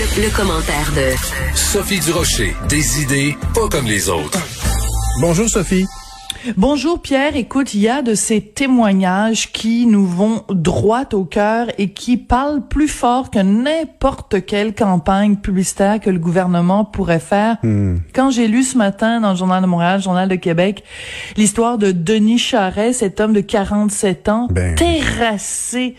Le, le commentaire de Sophie Durocher. Des idées pas comme les autres. Bonjour Sophie. Bonjour Pierre, écoute, il y a de ces témoignages qui nous vont droit au cœur et qui parlent plus fort que n'importe quelle campagne publicitaire que le gouvernement pourrait faire. Quand j'ai lu ce matin dans le Journal de Montréal, le Journal de Québec, l'histoire de Denis Charret, cet homme de 47 ans, Ben. terrassé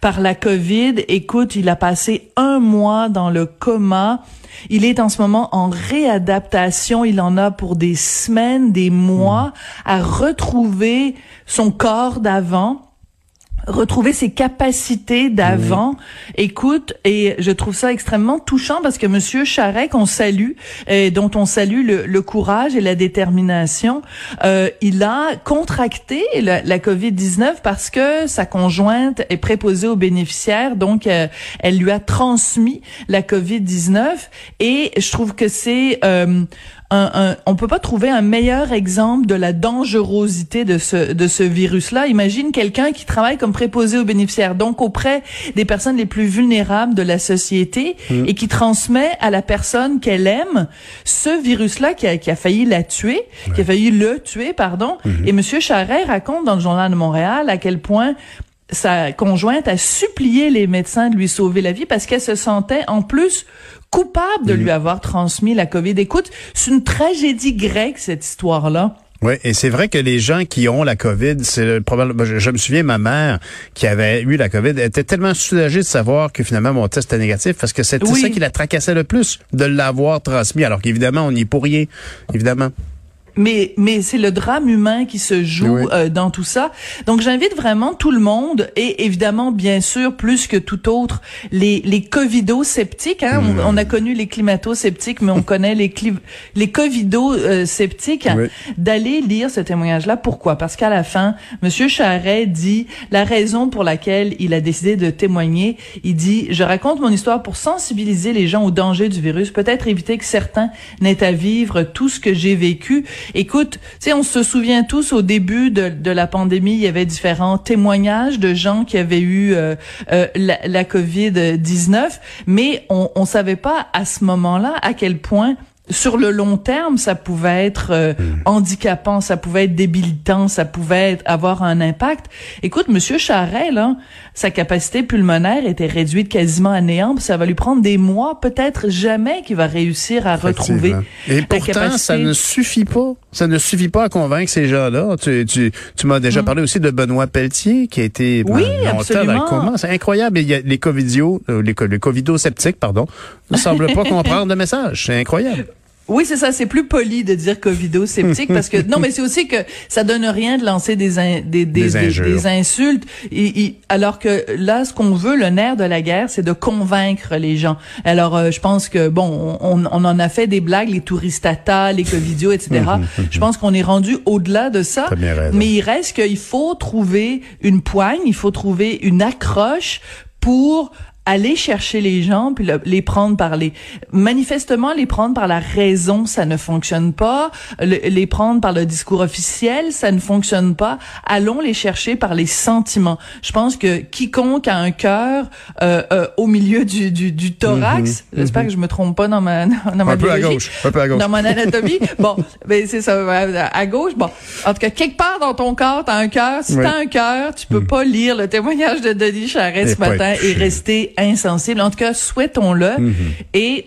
par la COVID, écoute, il a passé un mois dans le coma. Il est en ce moment en réadaptation. Il en a pour des semaines, des mois à retrouver son corps d'avant retrouver ses capacités d'avant. Écoute, et je trouve ça extrêmement touchant parce que Monsieur Charret, qu'on salue, et dont on salue le, le courage et la détermination, euh, il a contracté la, la COVID-19 parce que sa conjointe est préposée aux bénéficiaires, donc euh, elle lui a transmis la COVID-19. Et je trouve que c'est euh, un, un, on peut pas trouver un meilleur exemple de la dangerosité de ce de ce virus-là. Imagine quelqu'un qui travaille comme préposé aux bénéficiaires, donc auprès des personnes les plus vulnérables de la société, et qui transmet à la personne qu'elle aime ce virus-là qui a, qui a failli la tuer, qui a failli le tuer, pardon. Et Monsieur Charret raconte dans le journal de Montréal à quel point sa conjointe a supplié les médecins de lui sauver la vie parce qu'elle se sentait en plus coupable de lui avoir transmis la COVID. Écoute, c'est une tragédie grecque cette histoire-là. Oui, et c'est vrai que les gens qui ont la COVID, c'est le problème. Je, je me souviens, ma mère qui avait eu la COVID était tellement soulagée de savoir que finalement mon test était négatif parce que c'était Oui. ça qui la tracassait le plus de l'avoir transmis. Alors qu'évidemment, on n'y est pour rien, évidemment. Mais mais c'est le drame humain qui se joue Oui. euh, dans tout ça. Donc j'invite vraiment tout le monde et évidemment bien sûr plus que tout autre les les covido sceptiques hein, Mm. on, on a connu les climato sceptiques mais on connaît les cli- les covido sceptiques Oui. d'aller lire ce témoignage là pourquoi? Parce qu'à la fin monsieur Charret dit la raison pour laquelle il a décidé de témoigner, il dit je raconte mon histoire pour sensibiliser les gens au danger du virus, peut-être éviter que certains n'aient à vivre tout ce que j'ai vécu. Écoute, tu on se souvient tous au début de, la pandémie, il y avait différents témoignages de gens qui avaient eu euh, euh, la, la COVID-19, mais on on savait pas à ce moment-là à quel point sur le long terme, ça pouvait être euh, handicapant, ça pouvait être débilitant, ça pouvait être- avoir un impact. Écoute, Monsieur Charret, là, sa capacité pulmonaire était réduite quasiment à néant, ça va lui prendre des mois, peut-être jamais qu'il va réussir à retrouver. Et pourtant, capacité. ça ne suffit pas. Ça ne suffit pas à convaincre ces gens-là. Tu, tu, tu m'as déjà parlé aussi de Benoît Pelletier, qui a été. Oui, longtemps dans le coma. C'est incroyable. Et il y a les covidio, euh, les, les covido-sceptiques, pardon, ne semblent pas comprendre le message. C'est incroyable. Oui, c'est ça. C'est plus poli de dire covido sceptique parce que non, mais c'est aussi que ça donne rien de lancer des in- des, des, insultes. Et- et- alors que là, ce qu'on veut, le nerf de la guerre, c'est de convaincre les gens. Alors, euh, je pense que bon, on, on en a fait des blagues, les touristata, les covidio, etc. je pense qu'on est rendu au-delà de ça. Mais il reste qu'il faut trouver une poigne, il faut trouver une accroche pour aller chercher les gens puis le- les prendre par les manifestement les prendre par la raison ça ne fonctionne pas. Le- les prendre par le discours officiel ça ne fonctionne pas. Allons les chercher par les sentiments. Je pense que quiconque a un cœur euh, euh, au milieu du, du, du thorax j'espère que je me trompe pas dans ma dans ma Un peu à gauche, un peu à gauche. dans mon anatomie. Bon ben c'est ça à gauche. Bon en tout cas quelque part dans ton corps t'as un cœur. Si Oui. t'as un cœur tu peux pas lire le témoignage de Denis Charest Et ce matin être et rester insensible en tout cas souhaitons-le et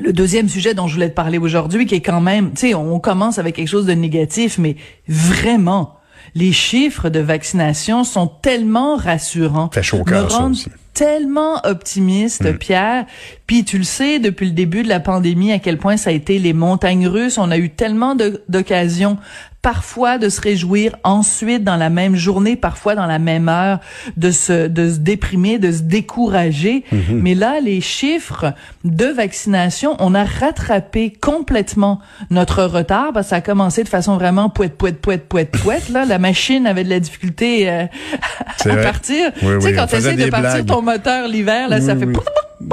le deuxième sujet dont je voulais te parler aujourd'hui, qui est quand même, tu sais, on commence avec quelque chose de négatif, mais vraiment, les chiffres de vaccination sont tellement rassurants. Fait chaud au me ça rendent aussi. tellement optimiste, Mm. Pierre. Puis tu le sais, depuis le début de la pandémie, à quel point ça a été les montagnes russes. On a eu tellement d'occasions parfois de se réjouir, ensuite dans la même journée, parfois dans la même heure, de se, de se déprimer, de se décourager. Mm-hmm. Mais là, les chiffres de vaccination, on a rattrapé complètement notre retard parce que ça a commencé de façon vraiment poète, poète, poète, poète, poète. Là, la machine avait de la difficulté euh, à vrai. partir. Oui, tu sais, oui, quand tu essaies de partir blagues. ton moteur l'hiver, là, ça fait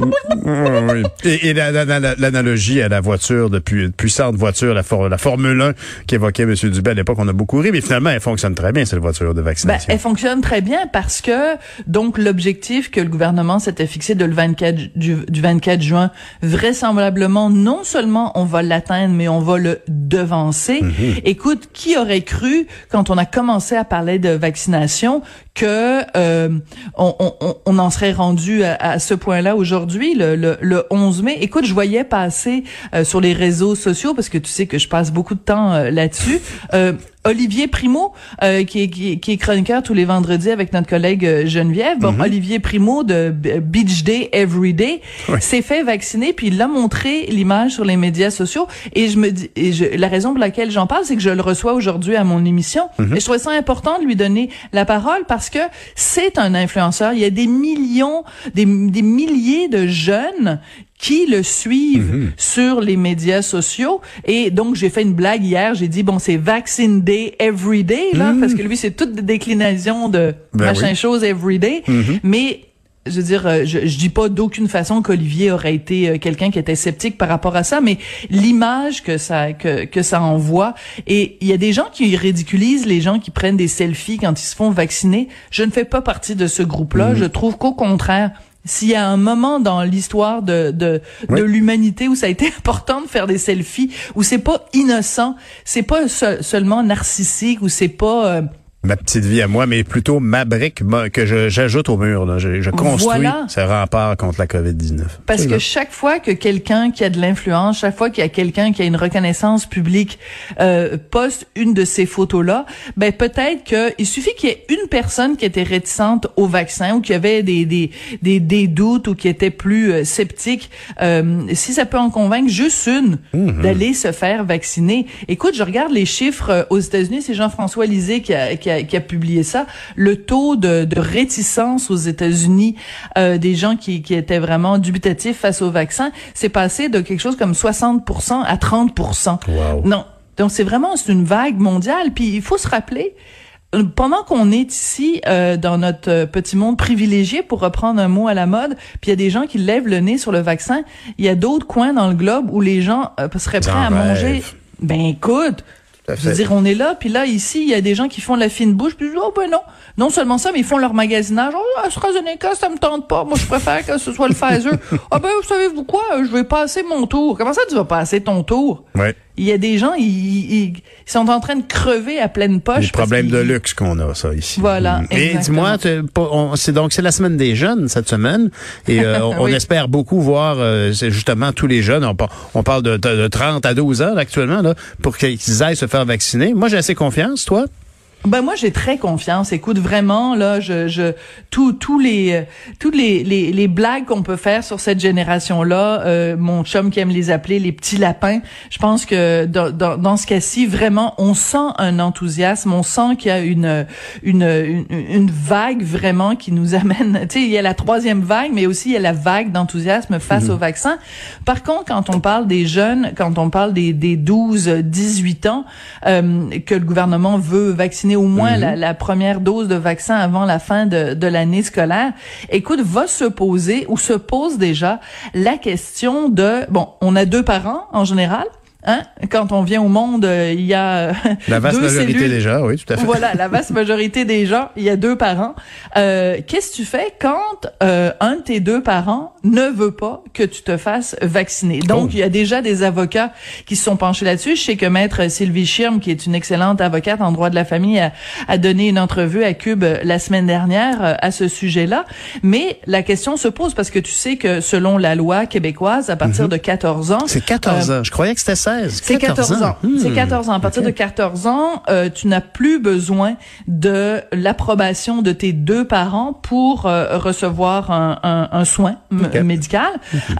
oui. oui. Et, l'analogie à la voiture, depuis puissante voiture, la, la Formule 1 qu'évoquait M. Dubé à l'époque, on a beaucoup ri, mais finalement, elle fonctionne très bien, cette voiture de vaccination. Ben, elle fonctionne très bien parce que, donc, l'objectif que le gouvernement s'était fixé de le 24, du, 24 juin, vraisemblablement, non seulement on va l'atteindre, mais on va le devancer. Mm-hmm. Écoute, qui aurait cru, quand on a commencé à parler de vaccination, que euh, on, on, on, en serait rendu à, à ce point-là aujourd'hui, le, le, le, 11 mai. Écoute, je voyais passer euh, sur les réseaux sociaux, parce que tu sais que je passe beaucoup de temps euh, là-dessus, euh, Olivier Primo, euh, qui, est, qui, qui, est chroniqueur tous les vendredis avec notre collègue euh, Geneviève. Bon, mhm. Olivier Primo de Beach Day Everyday s'est fait vacciner, puis il a montré l'image sur les médias sociaux. Et je me dis, et je, la raison pour laquelle j'en parle, c'est que je le reçois aujourd'hui à mon émission. Mhm. Et je trouvais ça important de lui donner la parole parce que c'est un influenceur. Il y a des millions, des, des milliers de jeunes qui le suivent mhm. sur les médias sociaux. Et donc, j'ai fait une blague hier. J'ai dit, bon, c'est Vaccine Day Every Day, là, mhm. parce que lui, c'est toute des déclinaisons de ben machin chose every day. Mhm. Mais je veux dire, euh, je, je dis pas d'aucune façon qu'Olivier aurait été euh, quelqu'un qui était sceptique par rapport à ça, mais l'image que ça que, que ça envoie, et il y a des gens qui ridiculisent les gens qui prennent des selfies quand ils se font vacciner. Je ne fais pas partie de ce groupe-là. Je trouve qu'au contraire, s'il y a un moment dans l'histoire de, de, de l'humanité où ça a été important de faire des selfies, où c'est pas innocent, c'est pas seulement narcissique, où c'est pas euh, ma petite vie à moi, mais plutôt ma brique que j'ajoute au mur. Là. Je, je construis ce rempart contre la COVID-19. Parce que chaque fois que quelqu'un qui a de l'influence, chaque fois qu'il y a quelqu'un qui a une reconnaissance publique euh, poste une de ces photos-là, ben peut-être qu'il suffit qu'il y ait une personne qui était réticente au vaccin ou qui avait des, des, des, des doutes ou qui était plus euh, sceptique. Euh, si ça peut en convaincre juste une mhm. d'aller se faire vacciner. Écoute, je regarde les chiffres euh, aux États-Unis. C'est Jean-François Lisée qui a, qui qui a, publié ça, le taux de, de réticence aux États-Unis euh, des gens qui, qui étaient vraiment dubitatifs face au vaccin, c'est passé de quelque chose comme 60% à 30%. Non, donc c'est vraiment c'est une vague mondiale. Puis il faut se rappeler pendant qu'on est ici euh, dans notre euh, petit monde privilégié, pour reprendre un mot à la mode, puis il y a des gens qui lèvent le nez sur le vaccin, il y a d'autres coins dans le globe où les gens euh, seraient prêts à manger. Ben écoute, je veux dire, on est là, puis là, ici, il y a des gens qui font la fine bouche, puis oh ben non, non seulement ça, mais ils font leur magasinage. Oh, AstraZeneca, ça me tente pas. Moi, je préfère que ce soit le Pfizer. Ah ben, vous savez-vous quoi? Je vais passer mon tour. Comment ça, tu vas passer ton tour? Ouais. Il y a des gens, ils, ils, sont en train de crever à pleine poche. Les problèmes de luxe qu'on a, ça, ici. Voilà. Mm. Et dis-moi, c'est donc, c'est la semaine des jeunes, cette semaine. Et euh, on, espère beaucoup voir, euh, justement, tous les jeunes. On, parle de, de, 30 à 12 ans, actuellement, là, pour qu'ils aillent se faire vacciner. Moi, j'ai assez confiance, toi? Ben moi j'ai très confiance. Écoute vraiment là, je, je tous tous les tous les, les, les blagues qu'on peut faire sur cette génération là, euh, mon chum qui aime les appeler les petits lapins. Je pense que dans, dans, dans ce cas-ci vraiment on sent un enthousiasme, on sent qu'il y a une, une une, une vague vraiment qui nous amène. Tu sais il y a la troisième vague, mais aussi il y a la vague d'enthousiasme face mhm. au vaccin. Par contre quand on parle des jeunes, quand on parle des des 12 18 ans euh, que le gouvernement veut vacciner au moins mhm. la, première dose de vaccin avant la fin de, de l'année scolaire, écoute, va se poser ou se pose déjà la question de, bon, on a deux parents en général, Hein? Quand on vient au monde, euh, il y a la vaste majorité des gens, oui, tout à fait. Voilà, la vaste majorité des gens, il y a deux parents. Euh, Qu'est-ce que tu fais quand euh, un de tes deux parents ne veut pas que tu te fasses vacciner Donc, oh. il y a déjà des avocats qui se sont penchés là-dessus. Je sais que maître Sylvie Schirm, qui est une excellente avocate en droit de la famille, a, a donné une entrevue à Cube euh, la semaine dernière euh, à ce sujet-là. Mais la question se pose parce que tu sais que selon la loi québécoise, à partir mhm. de 14 ans, c'est 14 ans. Je croyais que c'était ça c'est 14 ans. C'est 14 ans. À partir de 14 ans, euh, tu n'as plus besoin de l'approbation de tes deux parents pour euh, recevoir un, un, un soin médical.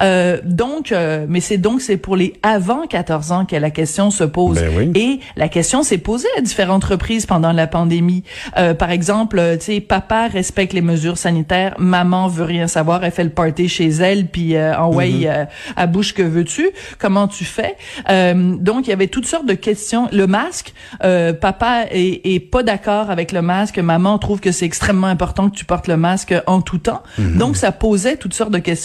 Euh, donc, euh, mais c'est donc c'est pour les avant 14 ans que la question se pose. Ben Et la question s'est posée à différentes reprises pendant la pandémie. par exemple, tu sais, papa respecte les mesures sanitaires, maman veut rien savoir, elle fait le party chez elle, puis en way mm-hmm. à bouche que veux-tu? Comment tu fais? Euh, donc, il y avait toutes sortes de questions. Le masque, euh, papa est, est pas d'accord avec le masque. Maman trouve que c'est extrêmement important que tu portes le masque en tout temps. Mhm. Donc, ça posait toutes sortes de questions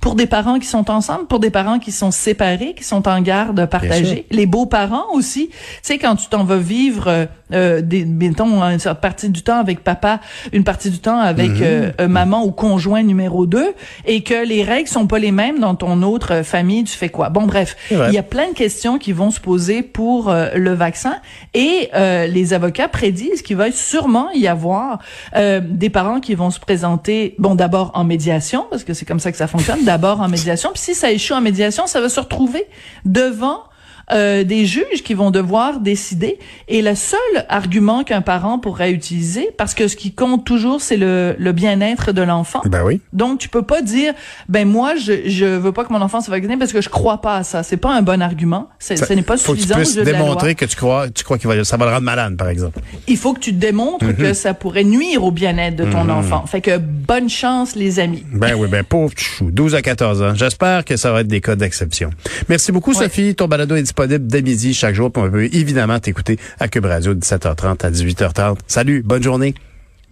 pour des parents qui sont ensemble, pour des parents qui sont séparés, qui sont en garde partagée, les beaux-parents aussi. Tu sais, quand tu t'en vas vivre, euh, euh des, mettons, une partie du temps avec papa, une partie du temps avec mhm. euh, maman ou conjoint numéro 2, et que les règles sont pas les mêmes dans ton autre famille, tu fais quoi? Bon, bref, il y a plein de questions qui vont se poser pour euh, le vaccin, et les avocats prédisent qu'il va sûrement y avoir des parents qui vont se présenter, bon, d'abord en médiation, parce que c'est comme ça que ça fonctionne, d'abord en médiation, puis si ça échoue en médiation, ça va se retrouver devant euh, des juges qui vont devoir décider. Et le seul argument qu'un parent pourrait utiliser, parce que ce qui compte toujours, c'est le, le bien-être de l'enfant. Ben oui. Donc tu peux pas dire, ben moi je je veux pas que mon enfant se vaccine parce que je crois pas à ça. C'est pas un bon argument. ce n'est pas suffisant. Faut que tu puisses démontrer que tu crois, tu crois qu'il va, ça va le rendre malade, par exemple. Il faut que tu démontres que mhm. ça pourrait nuire au bien-être de ton mhm. enfant. Fait que bonne chance les amis. Ben oui, ben pauvre chou, 12 à 14 ans. J'espère que ça va être des cas d'exception. Merci beaucoup Sophie. Ton balado est disponible dès midi chaque jour. on peut évidemment t'écouter à Cube Radio de 17h30 à 18h30. Salut, bonne journée.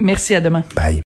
Merci, à demain. Bye.